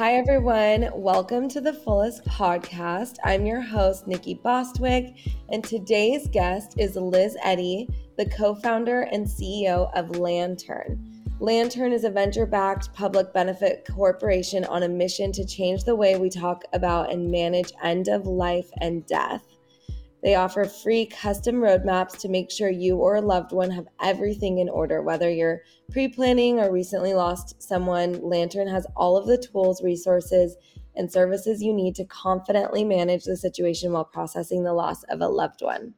Hi, everyone. Welcome to the Fullest Podcast. I'm your host, Nikki Bostwick, and today's guest is Liz Eddy, the co founder and CEO of Lantern. Lantern is a venture backed public benefit corporation on a mission to change the way we talk about and manage end of life and death. They offer free custom roadmaps to make sure you or a loved one have everything in order. Whether you're pre planning or recently lost someone, Lantern has all of the tools, resources, and services you need to confidently manage the situation while processing the loss of a loved one.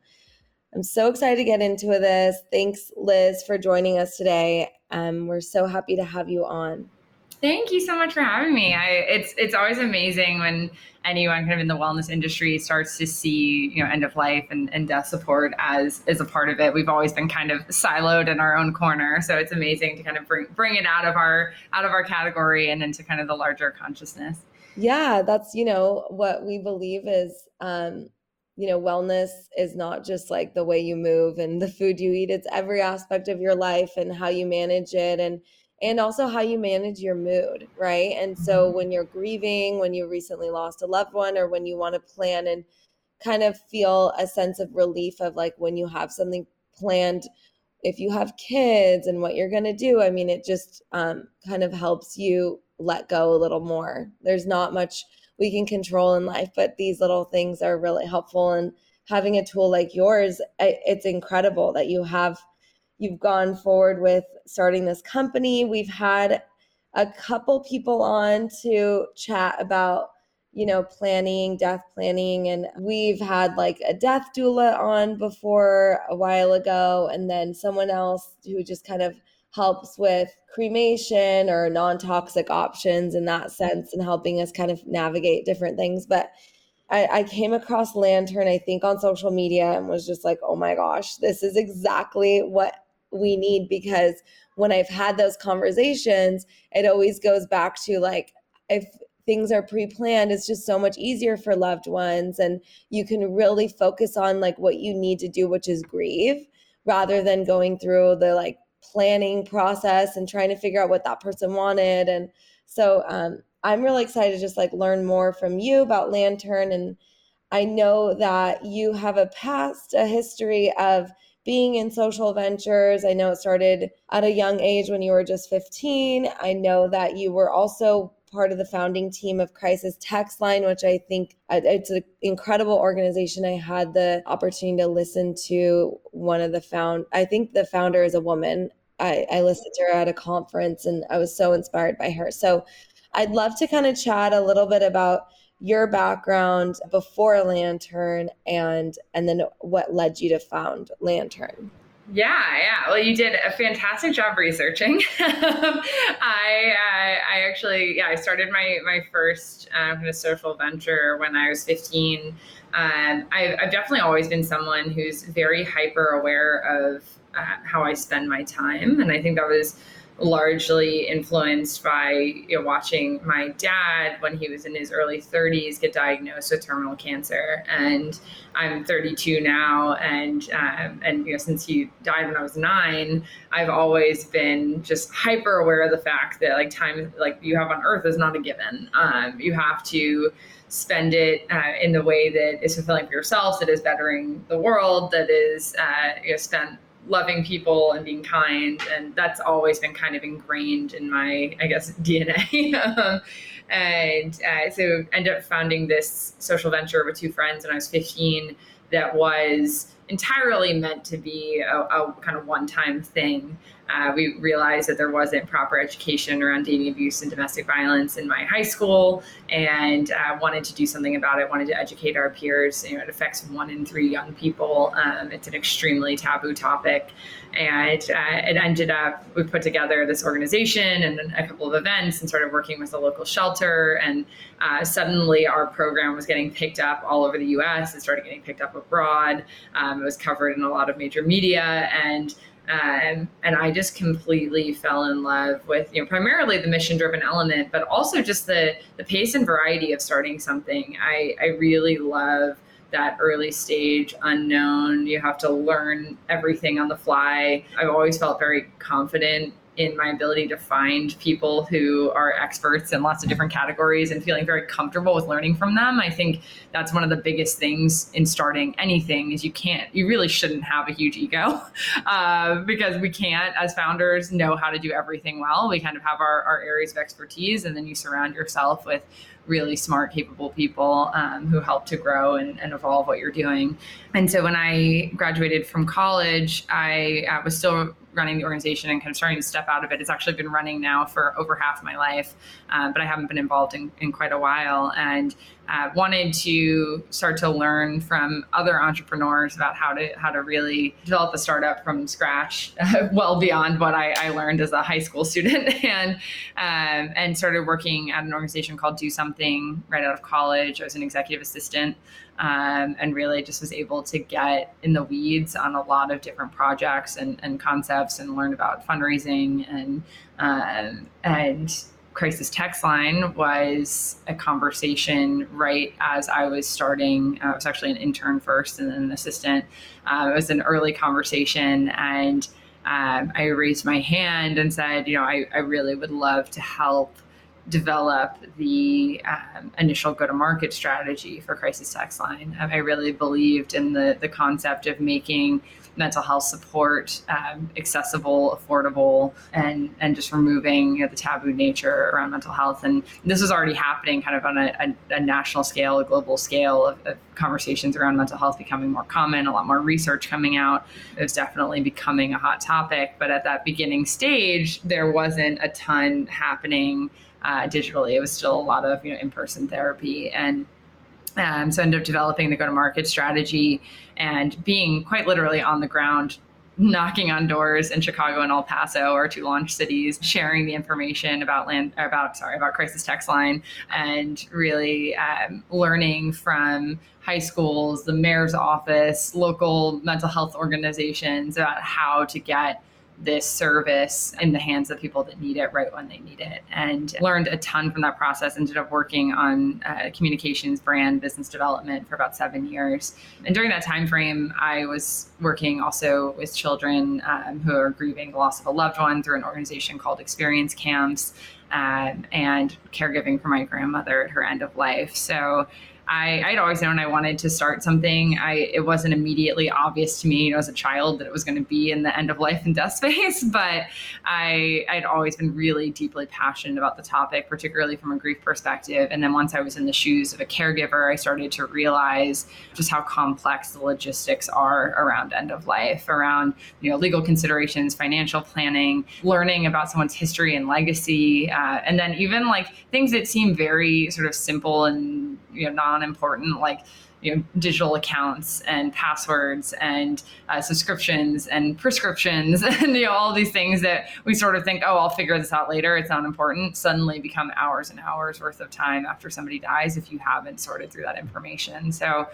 I'm so excited to get into this. Thanks, Liz, for joining us today. Um, we're so happy to have you on. Thank you so much for having me. I, it's it's always amazing when anyone kind of in the wellness industry starts to see you know end of life and, and death support as as a part of it. We've always been kind of siloed in our own corner, so it's amazing to kind of bring bring it out of our out of our category and into kind of the larger consciousness. Yeah, that's you know what we believe is. Um, you know, wellness is not just like the way you move and the food you eat. It's every aspect of your life and how you manage it and and also how you manage your mood, right? And so mm-hmm. when you're grieving, when you recently lost a loved one, or when you want to plan and kind of feel a sense of relief of like when you have something planned, if you have kids and what you're going to do, I mean, it just um, kind of helps you let go a little more. There's not much we can control in life, but these little things are really helpful. And having a tool like yours, it's incredible that you have you've gone forward with starting this company. We've had a couple people on to chat about you know planning death planning and we've had like a death doula on before a while ago and then someone else who just kind of helps with cremation or non-toxic options in that sense and helping us kind of navigate different things but I, I came across lantern i think on social media and was just like oh my gosh this is exactly what we need because when I've had those conversations, it always goes back to like, if things are pre-planned it's just so much easier for loved ones and you can really focus on like what you need to do which is grieve rather than going through the like planning process and trying to figure out what that person wanted. And so um, i'm really excited to just like learn more from you about lantern. And i know that you have a past a history of being in social ventures. I know it started at a young age when you were just 15. I know that you were also part of the founding team of Crisis Text Line, which I think it's an incredible organization. I had the opportunity to listen to one of the found. I think the founder is a woman. I, I listened to her at a conference and I was so inspired by her. So I'd love to kind of chat a little bit about your background before Lantern and and then what led you to found Lantern. Yeah, yeah. Well, you did a fantastic job researching. I, I, I actually, yeah, I started my my first uh, kind of social venture when I was 15. Um, I, I've definitely always been someone who's very hyper aware of uh, how I spend my time, and I think that was largely influenced by you know, watching my dad when he was in his early 30s get diagnosed with terminal cancer. And i'm 32 now and um, and you know since he died when i was nine i've always been just hyper aware of the fact that like time like you have on earth is not a given. Um, you have to spend it uh, in the way that is fulfilling for yourself that is bettering the world that is uh, you know, spent loving people and being kind and that's always been kind of ingrained in my i guess dna and uh, so ended up founding this social venture with two friends when i was 15 that was entirely meant to be a, a kind of one-time thing uh, we realized that there wasn't proper education around dating abuse and domestic violence in my high school and uh, wanted to do something about it, wanted to educate our peers. You know, it affects one in three young people. Um, it's an extremely taboo topic. And uh, it ended up, we put together this organization and a couple of events and started working with a local shelter. And uh, suddenly our program was getting picked up all over the US. It started getting picked up abroad. Um, it was covered in a lot of major media. And um, and I just completely fell in love with, you know, primarily the mission driven element, but also just the, the pace and variety of starting something. I, I really love that early stage unknown. You have to learn everything on the fly. I've always felt very confident in my ability to find people who are experts in lots of different categories and feeling very comfortable with learning from them. I think that's one of the biggest things in starting anything is you can't, you really shouldn't have a huge ego uh, because we can't, as founders, know how to do everything well. We kind of have our, our areas of expertise and then you surround yourself with really smart, capable people um, who help to grow and, and, evolve what you're doing. And so when I graduated from college, I uh, was still running the organization and kind of starting to step out of it. It's actually been running now for over half my life, uh, but I haven't been involved in, in quite a while. And uh, wanted to start to learn from other entrepreneurs about how to how to really develop a startup from scratch, well beyond what I, I, learned as a high school student, and um, and started working at an organization called Do Something right out of college. I was an executive assistant um, and really just was able to get in the weeds on a lot of different projects and, and concepts and learn about fundraising and um, and crisis text line was a conversation right as I was starting. Uh, I was actually an intern first and then an assistant. Uh, it was an early conversation and um, I raised my hand and said, you know, I, I really would love to help develop the um, initial go-to-market strategy for Crisis Text Line. I really believed in the the concept of making mental health support um, accessible, affordable, and and just removing you know, the taboo nature around mental health. And this was already happening kind of on a, a, a national scale, a global scale of, of, conversations around mental health becoming more common, a lot more research coming out. It was definitely becoming a hot topic. But at that beginning stage, there wasn't a ton happening uh, digitally. It was still a lot of you know in-person therapy and um, so I ended up developing the go-to-market strategy and being quite literally on the ground, knocking on doors in Chicago and El Paso, our two launch cities, sharing the information about land about sorry about Crisis Text Line, and really um, learning from high schools, the mayor's office, local mental health organizations about how to get this service in the hands of people that need it right when they need it. And learned a ton from that process. Ended up working on uh, communications brand business development for about seven years. And during that time frame i was working also with children um, who are grieving the loss of a loved one through an organization called experience camps um, and caregiving for my grandmother at her end of life. So I, I'd always known I wanted to start something. I it wasn't immediately obvious to me you know, as a child that it was going to be in the end of life and death space, but I I'd always been really deeply passionate about the topic, particularly from a grief perspective. And then once I was in the shoes of a caregiver, I started to realize just how complex the logistics are around end of life, around you know legal considerations, financial planning, learning about someone's history and legacy, uh, and then even like things that seem very sort of simple and you know non-important like you know digital accounts and passwords and uh, subscriptions and prescriptions and you know all these things that we sort of think oh i'll figure this out later. It's not important. Suddenly become hours and hours worth of time after somebody dies if you haven't sorted through that information. So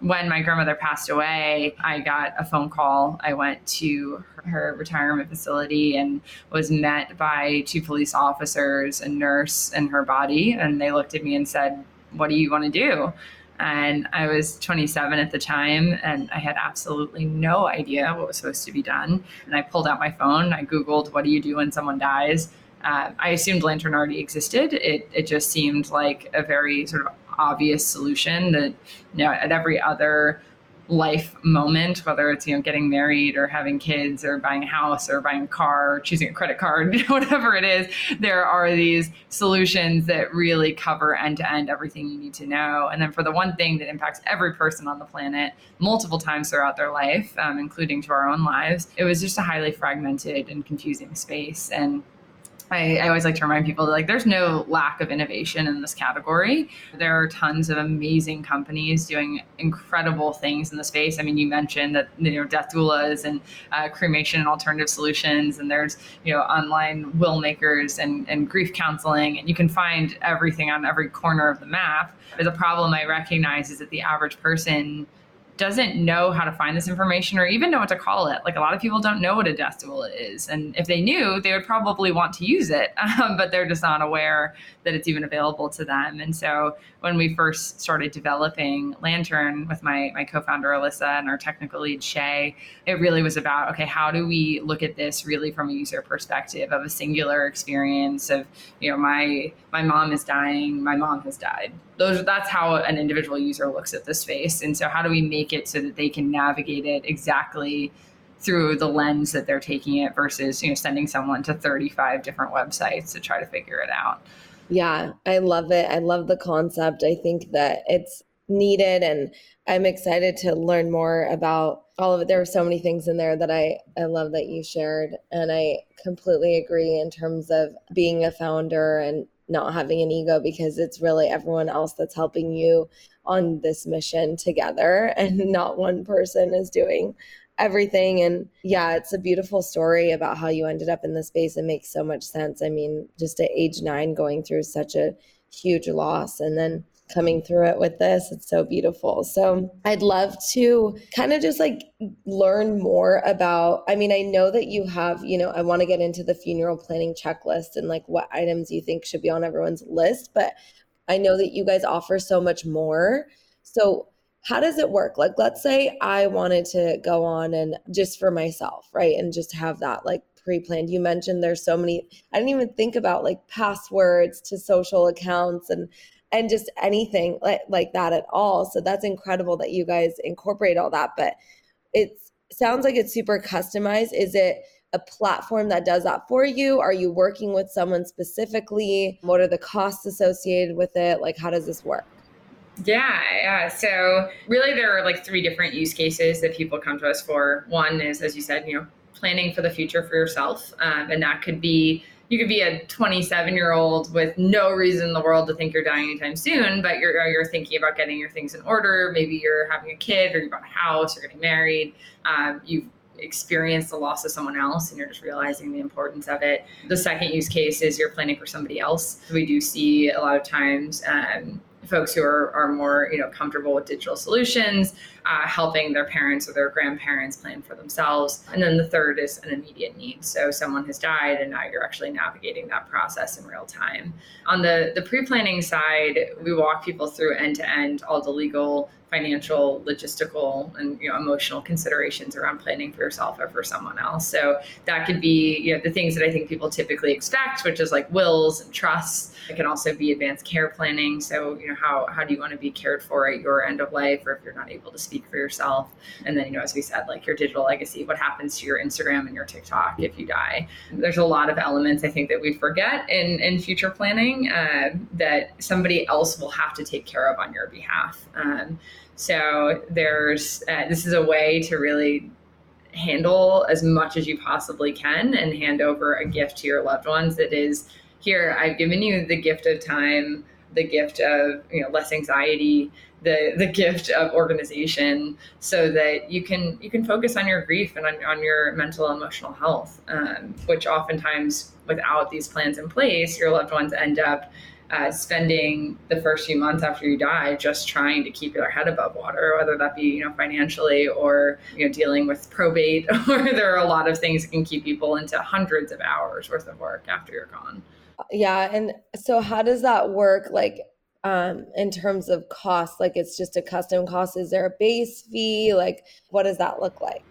when my grandmother passed away i got a phone call. I went to her retirement facility and was met by two police officers a nurse and her body. And they looked at me and said what do you want to do? And I was 27 at the time, and I had absolutely no idea what was supposed to be done. And I pulled out my phone, I Googled, What do you do when someone dies? Uh, I assumed Lantern already existed. It, it just seemed like a very sort of obvious solution that, you know, at every other life moment, whether it's you know getting married or having kids or buying a house or buying a car or choosing a credit card, whatever it is, there are these solutions that really cover end to end everything you need to know. And then for the one thing that impacts every person on the planet multiple times throughout their life, um, including to our own lives, it was just a highly fragmented and confusing space. And I, I, always like to remind people that like there's no lack of innovation in this category. There are tons of amazing companies doing incredible things in the space. I mean, you mentioned that you know death doulas and uh, cremation and alternative solutions, and there's you know online will makers and, and grief counseling, and you can find everything on every corner of the map. But the problem I recognize is that the average person doesn't know how to find this information or even know what to call it. Like a lot of people don't know what a doula is. And if they knew, they would probably want to use it, um, but they're just not aware that it's even available to them. And so when we first started developing Lantern with my, my co founder, Alyssa, and our technical lead, Shay, it really was about okay, how do we look at this really from a user perspective of a singular experience of, you know, my my mom is dying, my mom has died. Those that's how an individual user looks at the space. And so how do we make it so that they can navigate it exactly through the lens that they're taking it versus, you know, sending someone to 35 different websites to try to figure it out. Yeah, I love it. I love the concept. I think that it's needed and I'm excited to learn more about all of it. There were so many things in there that I, I love that you shared. And I completely agree in terms of being a founder and not having an ego because it's really everyone else that's helping you on this mission together and not one person is doing everything and yeah it's a beautiful story about how you ended up in this space It makes so much sense i mean just at age 9 going through such a huge loss and then coming through it with this. It's so beautiful. So I'd love to kind of just like learn more about. I mean, I know that you have, you know, I want to get into the funeral planning checklist and like what items you think should be on everyone's list, but I know that you guys offer so much more. So how does it work? Like, let's say I wanted to go on and just for myself, right? And just have that like pre-planned. You mentioned there's so many, I didn't even think about like passwords to social accounts and and just anything like, like that at all. So that's incredible that you guys incorporate all that. But it sounds like it's super customized. Is it a platform that does that for you? Are you working with someone specifically? What are the costs associated with it? Like, how does this work? Yeah, yeah. So really, there are like three different use cases that people come to us for. One is, as you said, you know, planning for the future for yourself, um, and that could be you could be a 27 year old with no reason in the world to think you're dying anytime soon, but you're you're thinking about getting your things in order. Maybe you're having a kid, or you bought a house, or getting married. Um, you've experienced the loss of someone else, and you're just realizing the importance of it. The second use case is you're planning for somebody else. We do see a lot of times. Um, folks who are, are more you know comfortable with digital solutions uh, helping their parents or their grandparents plan for themselves and then the third is an immediate need so someone has died and now you're actually navigating that process in real time on the the pre-planning side we walk people through end to end all the legal financial, logistical, and you know emotional considerations around planning for yourself or for someone else. So that could be you know the things that I think people typically expect, which is like wills and trusts. It can also be advanced care planning. So you know how how do you want to be cared for at your end of life, or if you're not able to speak for yourself. And then you know as we said, like your digital legacy, what happens to your Instagram and your TikTok if you die. There's a lot of elements I think that we forget in in future planning uh, that somebody else will have to take care of on your behalf. Um, so there's uh, this is a way to really handle as much as you possibly can and hand over a gift to your loved ones that is here I've given you the gift of time, the gift of you know less anxiety, the the gift of organization so that you can you can focus on your grief and on, on your mental and emotional health um, which oftentimes without these plans in place your loved ones end up uh, spending the first few months after you die just trying to keep your head above water, whether that be you know financially or you know dealing with probate, or there are a lot of things that can keep people into hundreds of hours worth of work after you're gone. Yeah, and so how does that work? Like um, in terms of cost, like it's just a custom cost. Is there a base fee? Like what does that look like?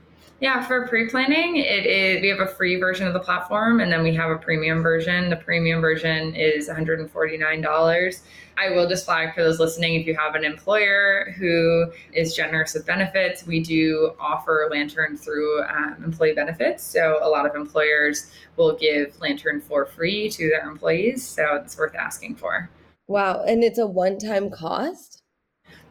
Yeah, for pre-planning, it is we have a free version of the platform and then we have a premium version. The premium version is $149. I will just flag for those listening if you have an employer who is generous with benefits, we do offer Lantern through um, employee benefits. So a lot of employers will give Lantern for free to their employees. So it's worth asking for. Wow. And it's a one time cost?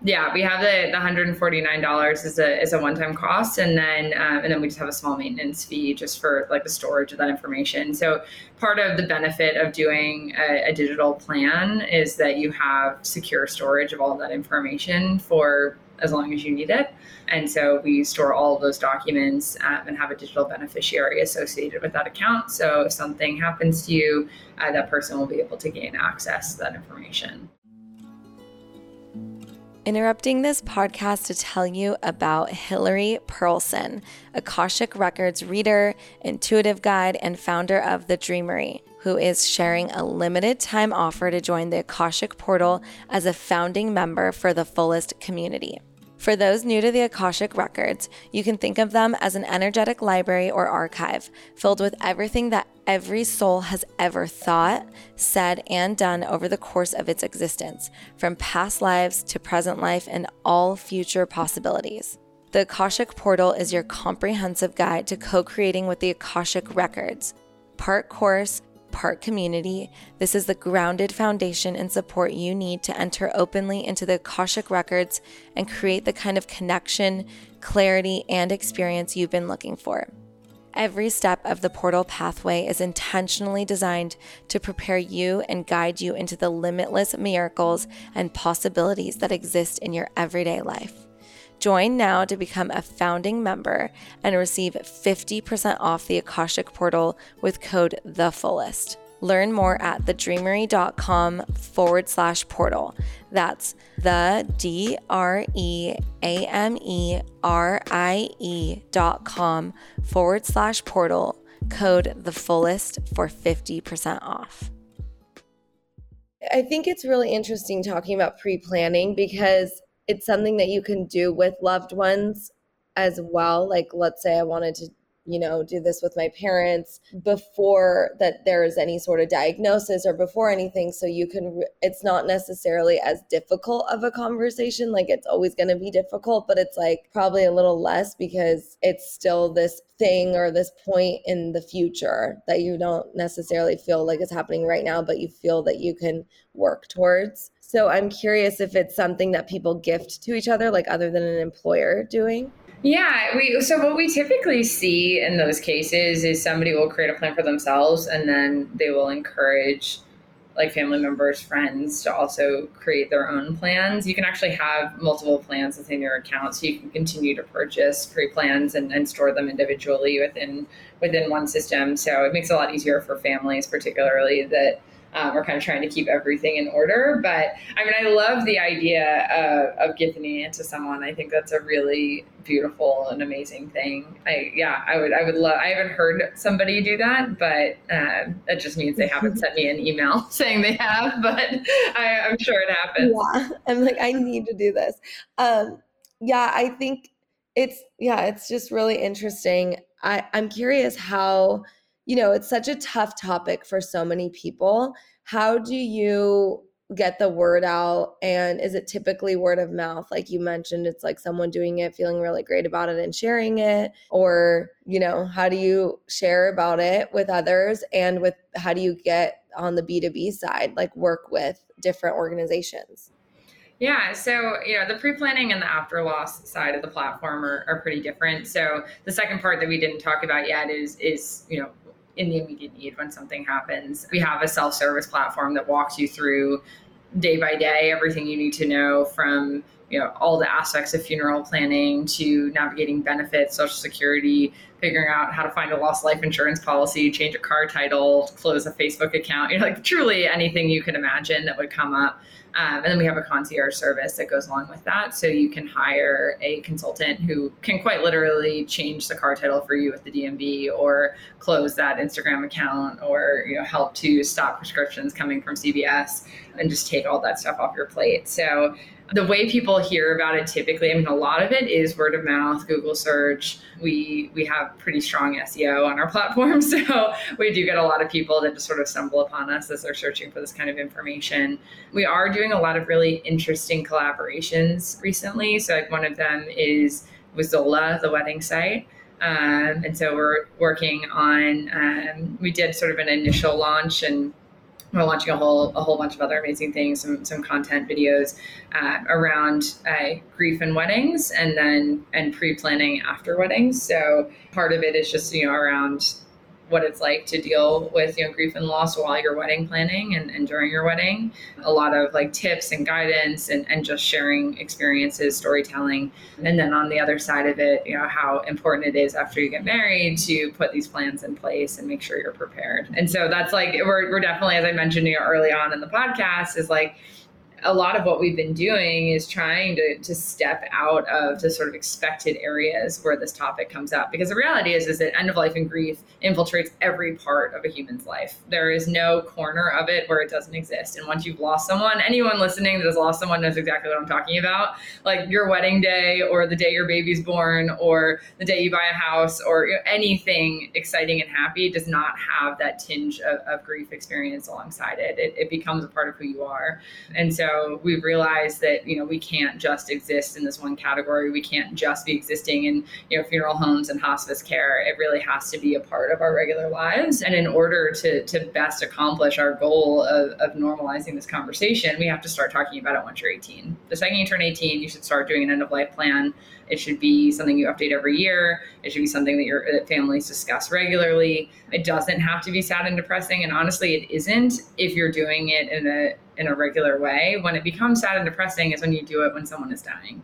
Yeah, we have the, the $149 is a is a one time cost, and then um, and then we just have a small maintenance fee just for like the storage of that information. So part of the benefit of doing a, a digital plan is that you have secure storage of all of that information for as long as you need it. And so we store all of those documents um, and have a digital beneficiary associated with that account. So if something happens to you, uh, that person will be able to gain access to that information. Interrupting this podcast to tell you about Hilary Pearlson, Akashic Records reader, intuitive guide, and founder of The Dreamerie, who is sharing a limited time offer to join the Akashic Portal as a founding member for the fullest community. For those new to the Akashic Records, you can think of them as an energetic library or archive filled with everything that every soul has ever thought, said, and done over the course of its existence, from past lives to present life and all future possibilities. The Akashic Portal is your comprehensive guide to co creating with the Akashic Records. Part course, part community, this is the grounded foundation and support you need to enter openly into the Akashic records and create the kind of connection, clarity, and experience you've been looking for. Every step of the portal pathway is intentionally designed to prepare you and guide you into the limitless miracles and possibilities that exist in your everyday life. Join now to become a founding member and receive 50% off the Akashic portal with code The Fullest. Learn more at thedreamerie.com forward slash portal. That's the D R E A M E R I E dot com forward slash portal. Code the fullest for 50% off. I think it's really interesting talking about pre planning because it's something that you can do with loved ones as well. Like, let's say I wanted to, you know, do this with my parents mm-hmm. before that there is any sort of diagnosis or before anything. So you can, it's not necessarily as difficult of a conversation. Like, it's always going to be difficult, but it's like probably a little less because it's still this thing or this point in the future that you don't necessarily feel like is happening right now, but you feel that you can work towards. So I'm curious if it's something that people gift to each other, like other than an employer doing. Yeah, we so what we typically see in those cases is somebody will create a plan for themselves and then they will encourage like family members, friends to also create their own plans. You can actually have multiple plans within your account, so you can continue to purchase free plans and, and store them individually within within one system. So it makes it a lot easier for families, particularly that um, we're kind of trying to keep everything in order. But I mean, I love the idea of, of gifting it to someone. I think that's a really beautiful and amazing thing. I yeah, I would I would love. I haven't heard somebody do that, but uh, that just means they haven't sent me an email saying they have. But I, am sure it happens. Yeah, I'm like I need to do this. Um, yeah, I think it's yeah, it's just really interesting. I I'm curious how you know, it's such a tough topic for so many people. How do you get the word out? And is it typically word of mouth? Like you mentioned, it's like someone doing it, feeling really great about it and sharing it. Or, you know, how do you share about it with others? And with how do you get on the B2B side, like work with different organizations? Yeah, so you know the pre-planning and the after loss side of the platform are, are pretty different. So the second part that we didn't talk about yet is is you know in the immediate need when something happens. We have a self service platform that walks you through day by day everything you need to know from you know all the aspects of funeral planning to navigating benefits social security figuring out how to find a lost life insurance policy change a car title close a facebook account you know like truly anything you can imagine that would come up um, and then we have a concierge service that goes along with that. So you can hire a consultant who can quite literally change the car title for you at the DMV or close that Instagram account or you know help to stop prescriptions coming from CVS and just take all that stuff off your plate. So the way people hear about it typically, I mean, a lot of it is word of mouth, Google search. We we have pretty strong SEO on our platform, so we do get a lot of people that just sort of stumble upon us as they're searching for this kind of information. We are doing a lot of really interesting collaborations recently. So like one of them is with Zola, the wedding site. Um, and so we're working on. Um, we did sort of an initial launch and we're launching a whole a whole bunch of other amazing things, some some content videos uh, around uh, grief and weddings, and then and pre planning after weddings. So part of it is just you know around what it's like to deal with you know grief and loss while you're wedding planning and, and during your wedding. A mm-hmm. lot of like tips and guidance and, and just sharing experiences storytelling. Mm-hmm. And then on the other side of it you know how important it is after you get married to put these plans in place and make sure you're prepared. And so that's like we're, we're definitely as i mentioned you know, early on in the podcast is like a lot of what we've been doing is trying to, to step out of the sort of expected areas where this topic comes up. Because the reality is is that end of life and grief infiltrates every part of a human's life. There is no corner of it where it doesn't exist. And once you've lost someone anyone listening that has lost someone knows exactly what i'm talking about. Like your wedding day or the day your baby's born or the day you buy a house or anything exciting and happy does not have that tinge of, of grief experience alongside it. it it becomes a part of who you are. And so we've realized that you know we can't just exist in this one category. We can't just be existing in you know funeral homes and hospice care. It really has to be a part of our regular lives. And in order to to best accomplish our goal of, of normalizing this conversation, we have to start talking about it once you're 18. The second you turn 18, you should start doing an end of life plan. It should be something you update every year. It should be something that your that families discuss regularly. It doesn't have to be sad and depressing, and honestly, it isn't if you're doing it in a in a regular way. When it becomes sad and depressing is when you do it when someone is dying.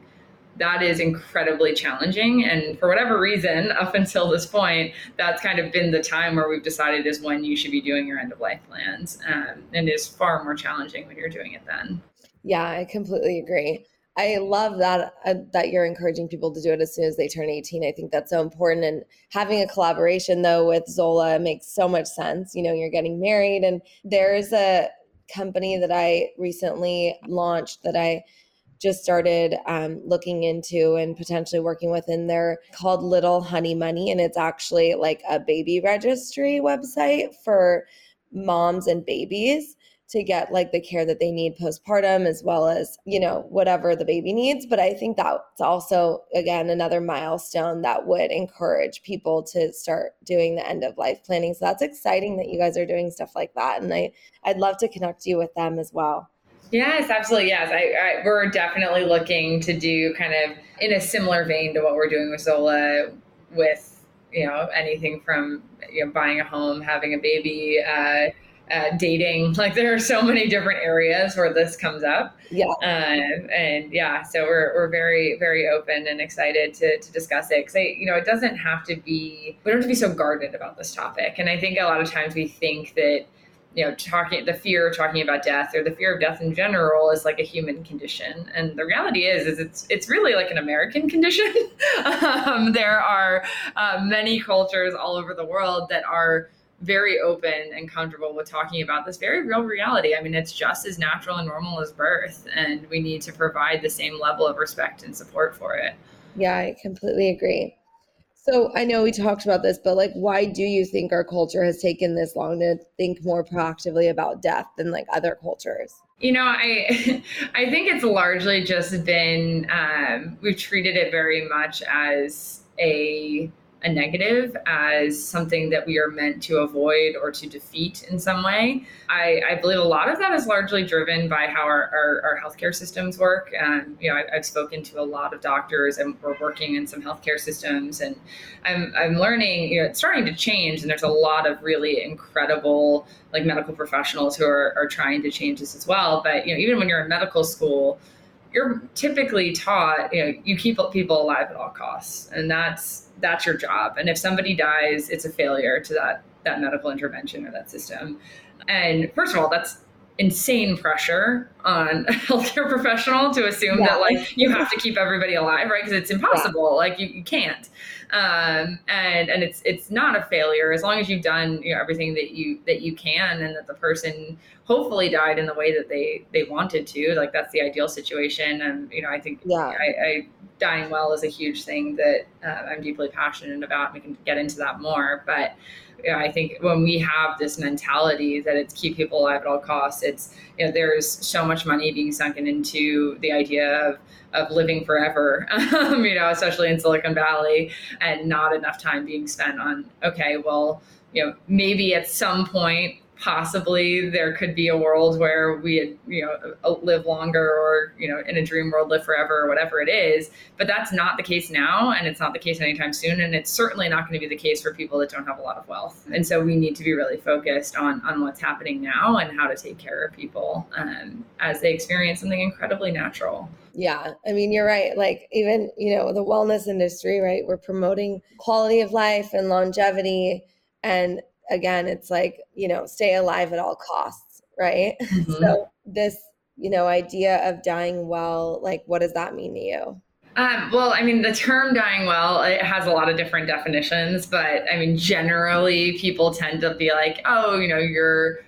That is incredibly challenging. And for whatever reason, up until this point, that's kind of been the time where we've decided is when you should be doing your end of life plans. Um, and is far more challenging when you're doing it then. Yeah, I completely agree. I love that uh, that you're encouraging people to do it as soon as they turn 18. I think that's so important. And having a collaboration though with Zola makes so much sense. You know, you're getting married, and there's a company that I recently launched that I just started um, looking into and potentially working with in there called Little Honey Money. And it's actually like a baby registry website for moms and babies to get like the care that they need postpartum as well as you know whatever the baby needs but i think that's also again another milestone that would encourage people to start doing the end of life planning so that's exciting that you guys are doing stuff like that and i i'd love to connect you with them as well Yes, absolutely. Yes, I, I, we're definitely looking to do kind of in a similar vein to what we're doing with Zola, with you know anything from you know buying a home, having a baby, uh, uh, dating. Like there are so many different areas where this comes up. Yeah. Uh, and yeah, so we're, we're very, very open and excited to, to discuss it. Cause I, you know, it doesn't have to be, we don't have to be so guarded about this topic. And I think a lot of times we think that, you know, talking, the fear of talking about death or the fear of death in general is like a human condition. And the reality is, is it's, it's really like an American condition. um, there are uh, many cultures all over the world that are, very open and comfortable with talking about this very real reality. I mean, it's just as natural and normal as birth, and we need to provide the same level of respect and support for it. Yeah, I completely agree. So I know we talked about this, but like, why do you think our culture has taken this long to think more proactively about death than like other cultures? You know, I I think it's largely just been um, we've treated it very much as a a negative as something that we are meant to avoid or to defeat in some way. I, I believe a lot of that is largely driven by how our, our, our healthcare systems work. Um, you know, I, have spoken to a lot of doctors and we're working in some healthcare systems and I'm, I'm learning, you know, it's starting to change and there's a lot of really incredible like medical professionals who are, are trying to change this as well. But, you know, even when you're in medical school, you're typically taught, you know, you keep people alive at all costs. And that's, that's your job. And if somebody dies, it's a failure to that that medical intervention or that system. And first of all, that's insane pressure on a healthcare professional to assume yeah. that like you have to keep everybody alive, right? Because it's impossible. Yeah. Like you, you can't. Um, and and it's it's not a failure as long as you've done you know everything that you that you can and that the person hopefully died in the way that they they wanted to. Like that's the ideal situation. And you know, I think yeah. I, I dying well is a huge thing that uh, I'm deeply passionate about. We can get into that more, but I think when we have this mentality that it's keep people alive at all costs, it's you know there's so much money being sunken into the idea of of living forever, um, you know, especially in Silicon Valley, and not enough time being spent on okay, well, you know, maybe at some point possibly there could be a world where we you know live longer or you know in a dream world live forever or whatever it is. But that's not the case now and it's not the case anytime soon and it's certainly not going to be the case for people that don't have a lot of wealth. And so we need to be really focused on on what's happening now and how to take care of people um, as they experience something incredibly natural. Yeah i mean you're right like even you know the wellness industry right we're promoting quality of life and longevity and again, it's like, you know, stay alive at all costs, right? Mm-hmm. So this you know idea of dying well like what does that mean to you um, well, I mean, the term dying well, it has a lot of different definitions, but I mean, generally people tend to be like, oh, you know, you're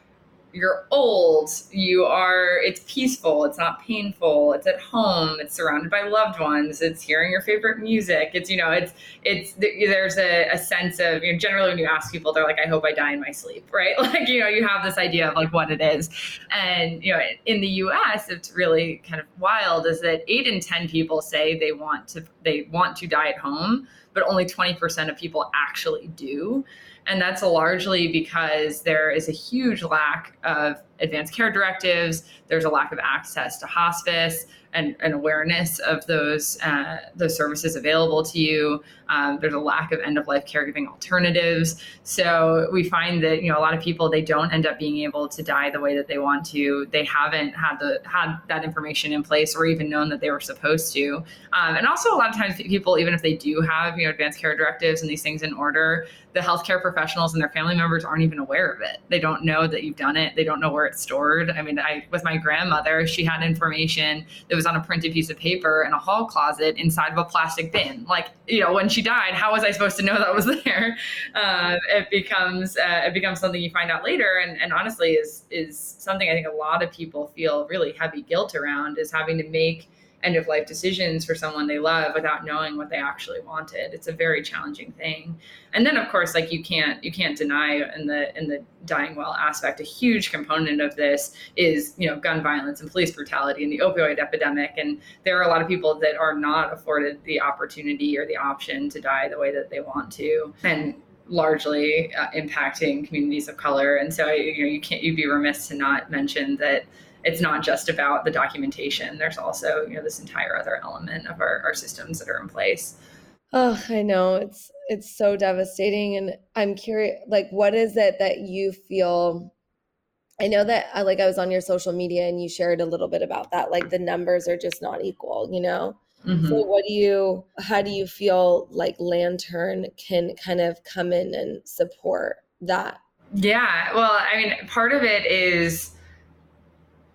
you're old, you are, it's peaceful, it's not painful, it's at home, it's surrounded by loved ones, it's hearing your favorite music. It's, you know, it's, it's, there's a, a sense of, you know, generally when you ask people, they're like, I hope I die in my sleep, right? Like, you know, you have this idea of like what it is. And, you know, in the US, it's really kind of wild is that eight in 10 people say they want to, they want to die at home, but only 20% of people actually do. And that's largely because there is a huge lack of advanced care directives. There's a lack of access to hospice and, and awareness of those uh, those services available to you. Um, there's a lack of end of life caregiving alternatives. So we find that you know a lot of people they don't end up being able to die the way that they want to. They haven't had the had that information in place or even known that they were supposed to. Um, and also a lot of times people even if they do have you know advanced care directives and these things in order, the healthcare professionals and their family members aren't even aware of it. They don't know that you've done it. They don't know where stored. I mean, I with my grandmother, she had information that was on a printed piece of paper in a hall closet inside of a plastic bin. Like, you know, when she died, how was I supposed to know that was there? Uh, it becomes uh, it becomes something you find out later, and, and honestly, is is something I think a lot of people feel really heavy guilt around is having to make end of life decisions for someone they love without knowing what they actually wanted. It's a very challenging thing. And then of course like you can't you can't deny in the in the dying well aspect a huge component of this is, you know, gun violence and police brutality and the opioid epidemic and there are a lot of people that are not afforded the opportunity or the option to die the way that they want to. And largely uh, impacting communities of color and so you know you can't you'd be remiss to not mention that it's not just about the documentation. There's also, you know, this entire other element of our, our systems that are in place. Oh, I know. It's it's so devastating. And I'm curious, like, what is it that you feel? I know that uh, like I was on your social media and you shared a little bit about that. Like the numbers are just not equal, you know? Mm-hmm. So what do you how do you feel like Lantern can kind of come in and support that? Yeah. Well, I mean, part of it is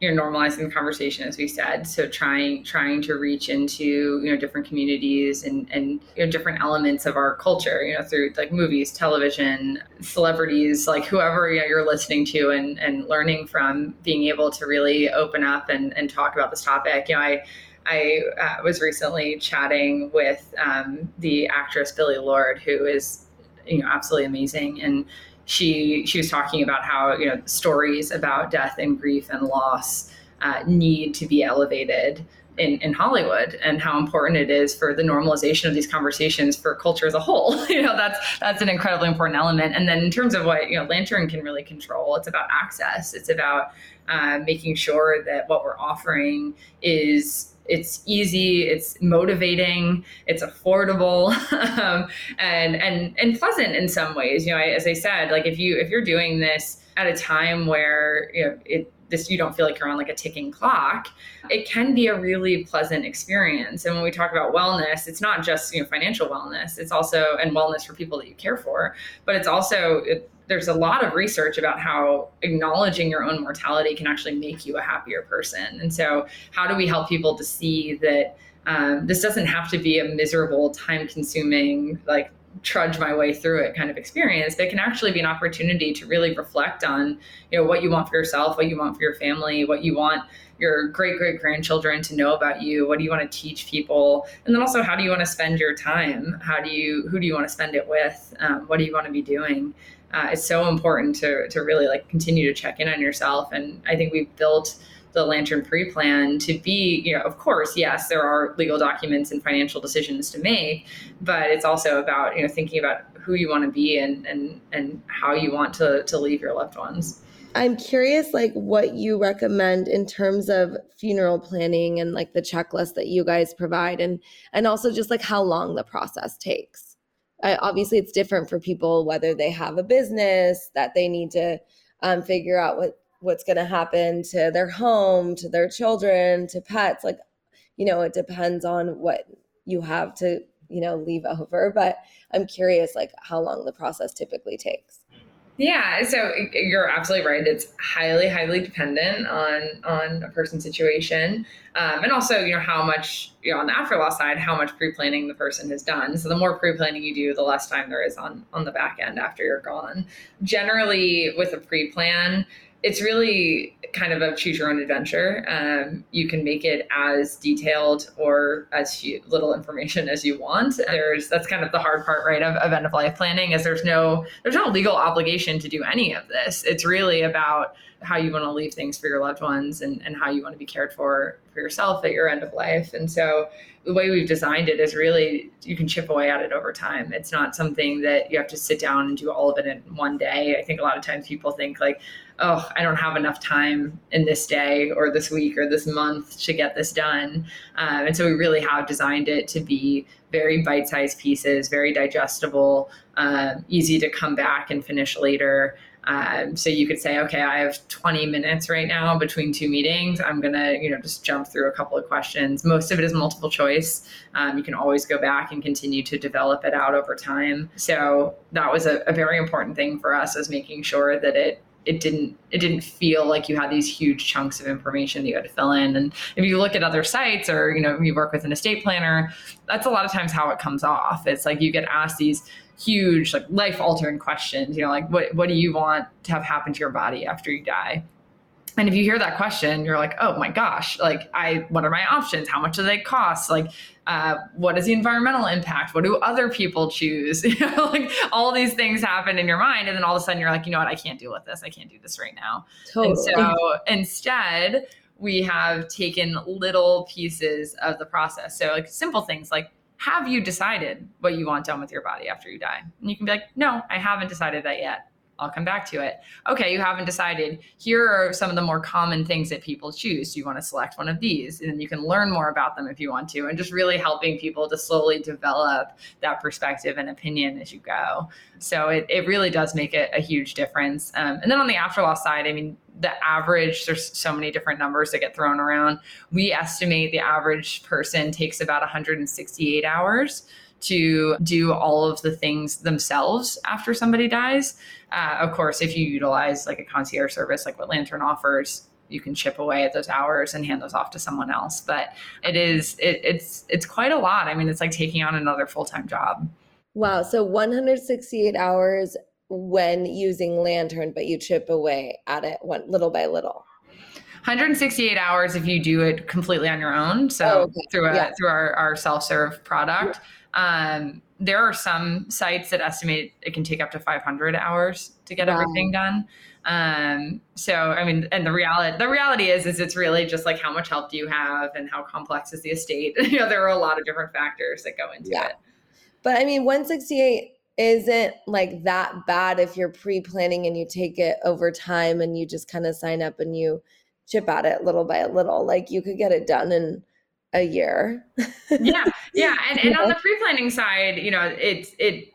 you know normalizing the conversation as we said. So trying trying to reach into you know different communities and and you know different elements of our culture you know through like movies television celebrities like whoever you know, you're listening to and and learning from being able to really open up and and talk about this topic. You know i I uh, was recently chatting with um, the actress Billie Lourd, who is, you know, absolutely amazing, and she she was talking about how you know stories about death and grief and loss uh, need to be elevated in, in Hollywood and how important it is for the normalization of these conversations for culture as a whole. you know, that's that's an incredibly important element. And then in terms of what you know, Lantern can really control, it's about access. It's about uh, making sure that what we're offering is it's easy, it's motivating, it's affordable, um, and and and pleasant in some ways. You know, I, as I said, like if you if you're doing this at a time where you know it this you don't feel like you're on like a ticking clock it can be a really pleasant experience and when we talk about wellness it's not just you know financial wellness it's also and wellness for people that you care for but it's also it, there's a lot of research about how acknowledging your own mortality can actually make you a happier person. And so, how do we help people to see that um, this doesn't have to be a miserable, time consuming, like trudge my way through it kind of experience but it can actually be an opportunity to really reflect on you know what you want for yourself what you want for your family what you want your great great grandchildren to know about you what do you want to teach people and then also how do you want to spend your time how do you who do you want to spend it with um, what do you want to be doing uh, it's so important to to really like continue to check in on yourself. And I think we've built the Lantern pre-plan to be, you know, of course, yes, there are legal documents and financial decisions to make, but it's also about, you know, thinking about who you want to be and and and how you want to to leave your loved ones. I'm curious like what you recommend in terms of funeral planning and like the checklist that you guys provide and and also just like how long the process takes obviously it's different for people whether they have a business that they need to um, figure out what what's going to happen to their home to their children to pets like you know it depends on what you have to you know leave over but i'm curious like how long the process typically takes Yeah, so you're absolutely right. It's highly, highly dependent on on a person's situation, um, and also you know how much you know on the after law side, how much pre planning the person has done. So the more pre planning you do, the less time there is on on the back end after you're gone. Generally, with a pre plan, it's really kind of a choose your own adventure. Um, you can make it as detailed or as few, little information as you want. There's that's kind of the hard part, right, of, of end of life planning is there's no there's no legal obligation to do any of this. It's really about how you want to leave things for your loved ones and, and how you want to be cared for for yourself at your end of life. And so the way we've designed it is really you can chip away at it over time. It's not something that you have to sit down and do all of it in one day. I think a lot of times people think like, oh, I don't have enough time in this day or this week or this month to get this done. Um, and so we really have designed it to be very bite sized pieces, very digestible, uh, easy to come back and finish later. Um, so you could say, okay, I have 20 minutes right now between two meetings. I'm gonna, you know, just jump through a couple of questions. Most of it is multiple choice. Um, you can always go back and continue to develop it out over time. So that was a, a very important thing for us, is making sure that it it didn't it didn't feel like you had these huge chunks of information that you had to fill in. And if you look at other sites or you know you work with an estate planner that's a lot of times how it comes off. It's like you get asked these huge like life altering questions you know like what what do you want to have happen to your body after you die? And if you hear that question you're like oh my gosh like i what are my options? How much do they cost? Like uh, what is the environmental impact what do other people choose you know like all these things happen in your mind and then all of a sudden you're like you know what i can't deal with this i can't do this right now totally. and so instead we have taken little pieces of the process so like simple things like have you decided what you want done with your body after you die? And you can be like, no, I haven't decided that yet. I'll come back to it. Okay, you haven't decided. Here are some of the more common things that people choose. Do you want to select one of these? And then you can learn more about them if you want to, and just really helping people to slowly develop that perspective and opinion as you go. So it, it really does make a, a huge difference. Um, and then on the after loss side, I mean, the average, there's so many different numbers that get thrown around. We estimate the average person takes about 168 hours to do all of the things themselves after somebody dies. Uh, of course, if you utilize like a concierge service, like what Lantern offers, you can chip away at those hours and hand those off to someone else. But it is it, it's it's quite a lot. I mean, it's like taking on another full time job. Wow. So 168 hours when using Lantern, but you chip away at it one little by little. 168 hours if you do it completely on your own. So oh, okay. through a, yeah. through our, our self serve product. Um, there are some sites that estimate it can take up to 500 hours to get wow. everything done. Um, so I mean, and the reality the reality is is it's really just like how much help do you have and how complex is the estate. you know, there are a lot of different factors that go into yeah. it. But I mean, 168 isn't like that bad if you're pre-planning and you take it over time and you just kind of sign up and you chip at it little by little. Like you could get it done in a year. yeah, yeah, and and on the pre-planning side, you know, it's it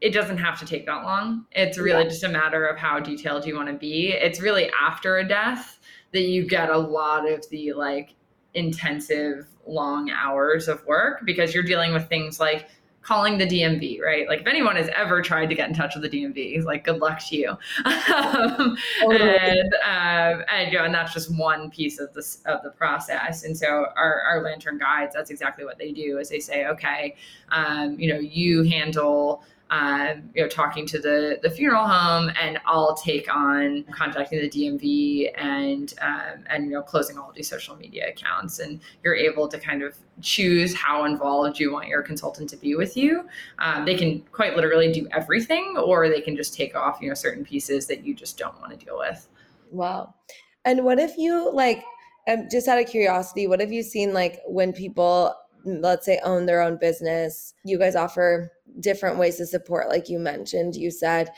it doesn't have to take that long. It's really yeah. just a matter of how detailed you want to be. It's really after a death that you get a lot of the like intensive long hours of work because you're dealing with things like calling the DMV, right? Like if anyone has ever tried to get in touch with the DMV, like good luck to you. um, and, uh, and, you know, and that's just one piece of this of the process. And so our, our lantern guides, that's exactly what they do is they say, okay, um, you know, you handle um, you know, talking to the the funeral home, and I'll take on contacting the DMV and um, and you know closing all these social media accounts, and you're able to kind of choose how involved you want your consultant to be with you. Um, they can quite literally do everything, or they can just take off you know certain pieces that you just don't want to deal with. Wow. And what if you like? Um, just out of curiosity, what have you seen like when people let's say own their own business. You guys offer different ways to support like you mentioned you said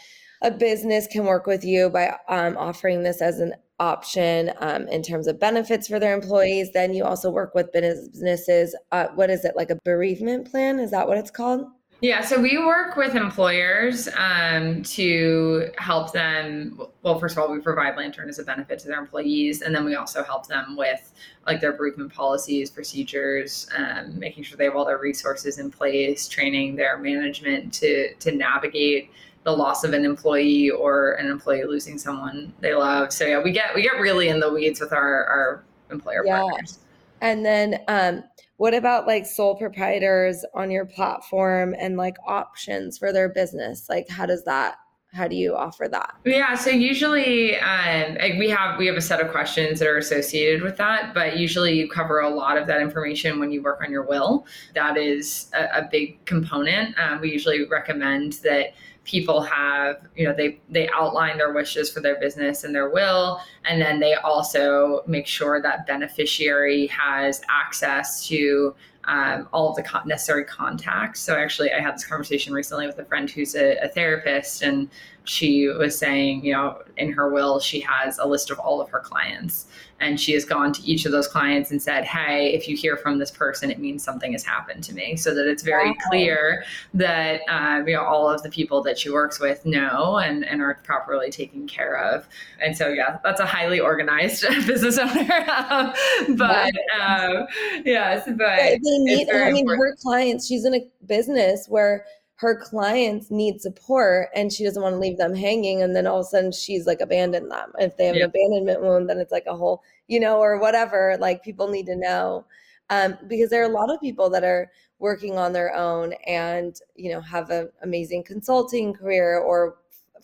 a business can work with you by um, offering this as an option um, in terms of benefits for their employees. Then you also work with businesses uh, what is it like a bereavement plan? Is that what it's called yeah, so we work with employers um, to help them. Well, first of all, we provide Lantern as a benefit to their employees, and then we also help them with like their bereavement policies, procedures, um, making sure they have all their resources in place, training their management to to navigate the loss of an employee or an employee losing someone they love. So yeah, we get we get really in the weeds with our our employer yeah. partners. And then um what about like sole proprietors on your platform and like options for their business? Like how does that how do you offer that? Yeah so usually um, we have we have a set of questions that are associated with that but usually you cover a lot of that information when you work on your will. That is a, a big component. Um, we usually recommend that people have you know they they outline their wishes for their business and their will and then they also make sure that beneficiary has access to um, all of the co- necessary contacts. So actually, I had this conversation recently with a friend who's a, a, therapist, and she was saying, you know, in her will, she has a list of all of her clients, and she has gone to each of those clients and said, "Hey, if you hear from this person, it means something has happened to me," so that it's very wow. clear that um, you know all of the people that she works with know and and are properly taken care of. And so, yeah, that's a highly organized business owner, um, but um, yes, but they need. I mean, important. her clients. She's in a business where her clients need support and she doesn't want to leave them hanging and then all of a sudden she's like abandoned them. If they have an abandonment wound then it's like a whole you know or whatever like people need to know. Um, because there are a lot of people that are working on their own and you know have an amazing consulting career or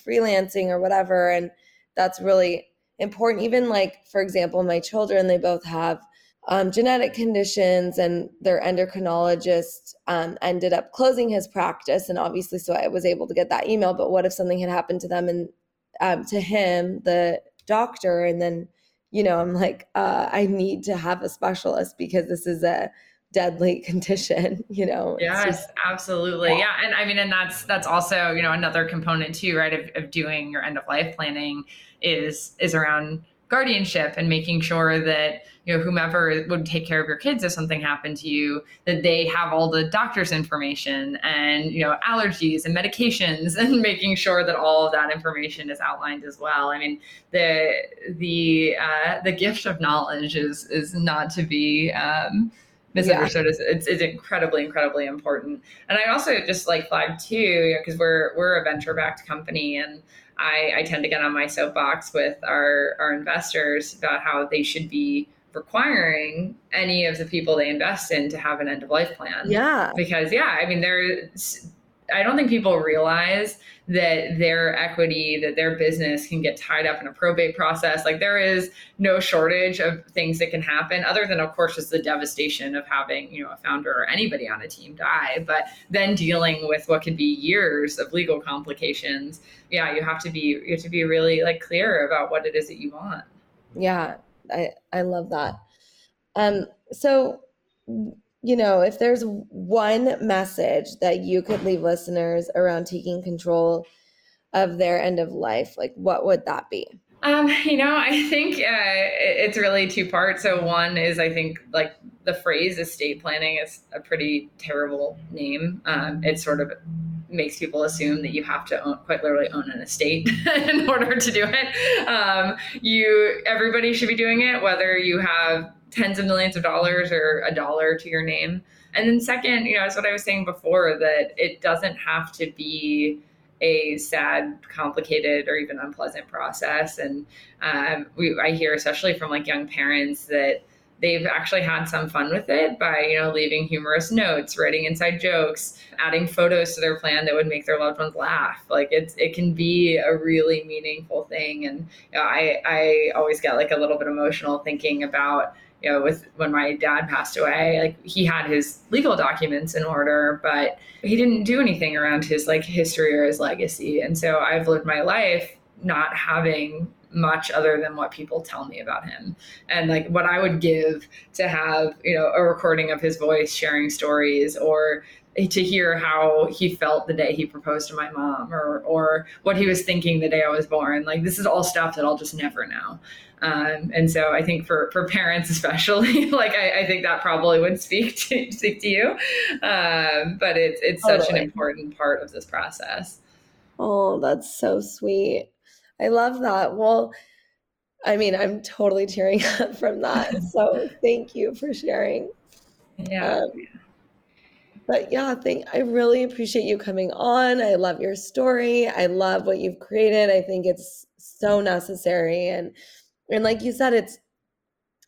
freelancing or whatever and that's really important. Even like for example my children they both have um, genetic conditions, and their endocrinologist um, ended up closing his practice. And obviously, so I was able to get that email. But what if something had happened to them and um, to him, the doctor, and then you know, I'm like, uh, I need to have a specialist because this is a deadly condition you know yes just, absolutely yeah. yeah. and i mean and that's that's also you know another component too right of, of doing your end of life planning is is around guardianship and making sure that you know whomever would take care of your kids if something happened to you that they have all the doctor's information and you know allergies and medications and making sure that all of that information is outlined as well. I mean the the uh, the gift of knowledge is is not to be um, misunderstood yeah. it's, it's incredibly incredibly important and i also just like flag too because you know, we're we're a venture backed company and I, I tend to get on my soapbox with our, our investors about how they should be requiring any of the people they invest in to have an end of life plan. Yeah. Because yeah, I mean there's I don't think people realize that their equity, that their business can get tied up in a probate process. Like there is no shortage of things that can happen, other than of course just the devastation of having, you know, a founder or anybody on a team die. But then dealing with what could be years of legal complications. Yeah, you have to be you have to be really like clear about what it is that you want. Yeah, I I love that. Um so you know, if there's one message that you could leave listeners around taking control of their end of life, like what would that be? Um, you know, I think uh, it's really two parts. So one is I think like the phrase estate planning is a pretty terrible name. Um, it sort of makes people assume that you have to own, quite literally own an estate in order to do it. Um, you everybody should be doing it, whether you have tens of millions of dollars or a dollar to your name. And then second, you know, as what I was saying before, that it doesn't have to be a sad, complicated, or even unpleasant process. And um, we, I hear, especially from like young parents, that they've actually had some fun with it by you know leaving humorous notes writing inside jokes adding photos to their plan that would make their loved ones laugh like it's it can be a really meaningful thing and you know, i i always get like a little bit emotional thinking about you know with when my dad passed away like he had his legal documents in order but he didn't do anything around his like history or his legacy and so i've lived my life not having much other than what people tell me about him and like what i would give to have you know a recording of his voice sharing stories or to hear how he felt the day he proposed to my mom or or what he was thinking the day I was born. Like this is all stuff that I'll just never know. Um, and so I think for for parents especially, like I, I, think that probably would speak to speak to you. Um, but it's it's totally. such an important part of this process. Oh, that's so sweet. I love that. Well, I mean, I'm totally tearing up from that. So thank you for sharing. Yeah. Um, but yeah, thank I really appreciate you coming on. I love your story. I love what you've created. I think it's so necessary and and like you said it's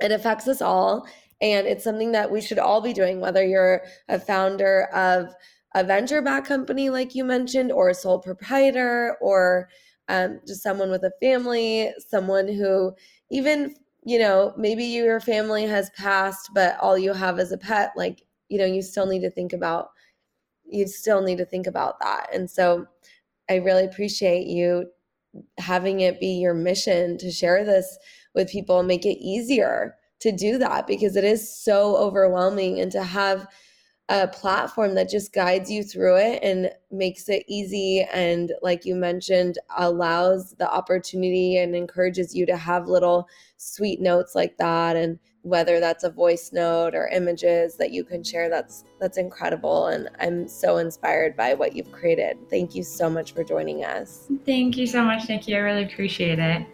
it affects us all. And it's something that we should all be doing whether you're a founder of a venture back company like you mentioned or a sole proprietor or um, just someone with a family someone who even you know maybe your family has passed but all you have is a pet like you know you still need to think about you still need to think about that. And so i really appreciate you having it be your mission to share this with people make it easier to do that because it is so overwhelming and to have a platform that just guides you through it and makes it easy and like you mentioned allows the opportunity and encourages you to have little sweet notes like that. And whether that's a voice note or images that you can share that's that's incredible. And i'm so inspired by what you've created. Thank you so much for joining us. Thank you so much nikki. I really appreciate it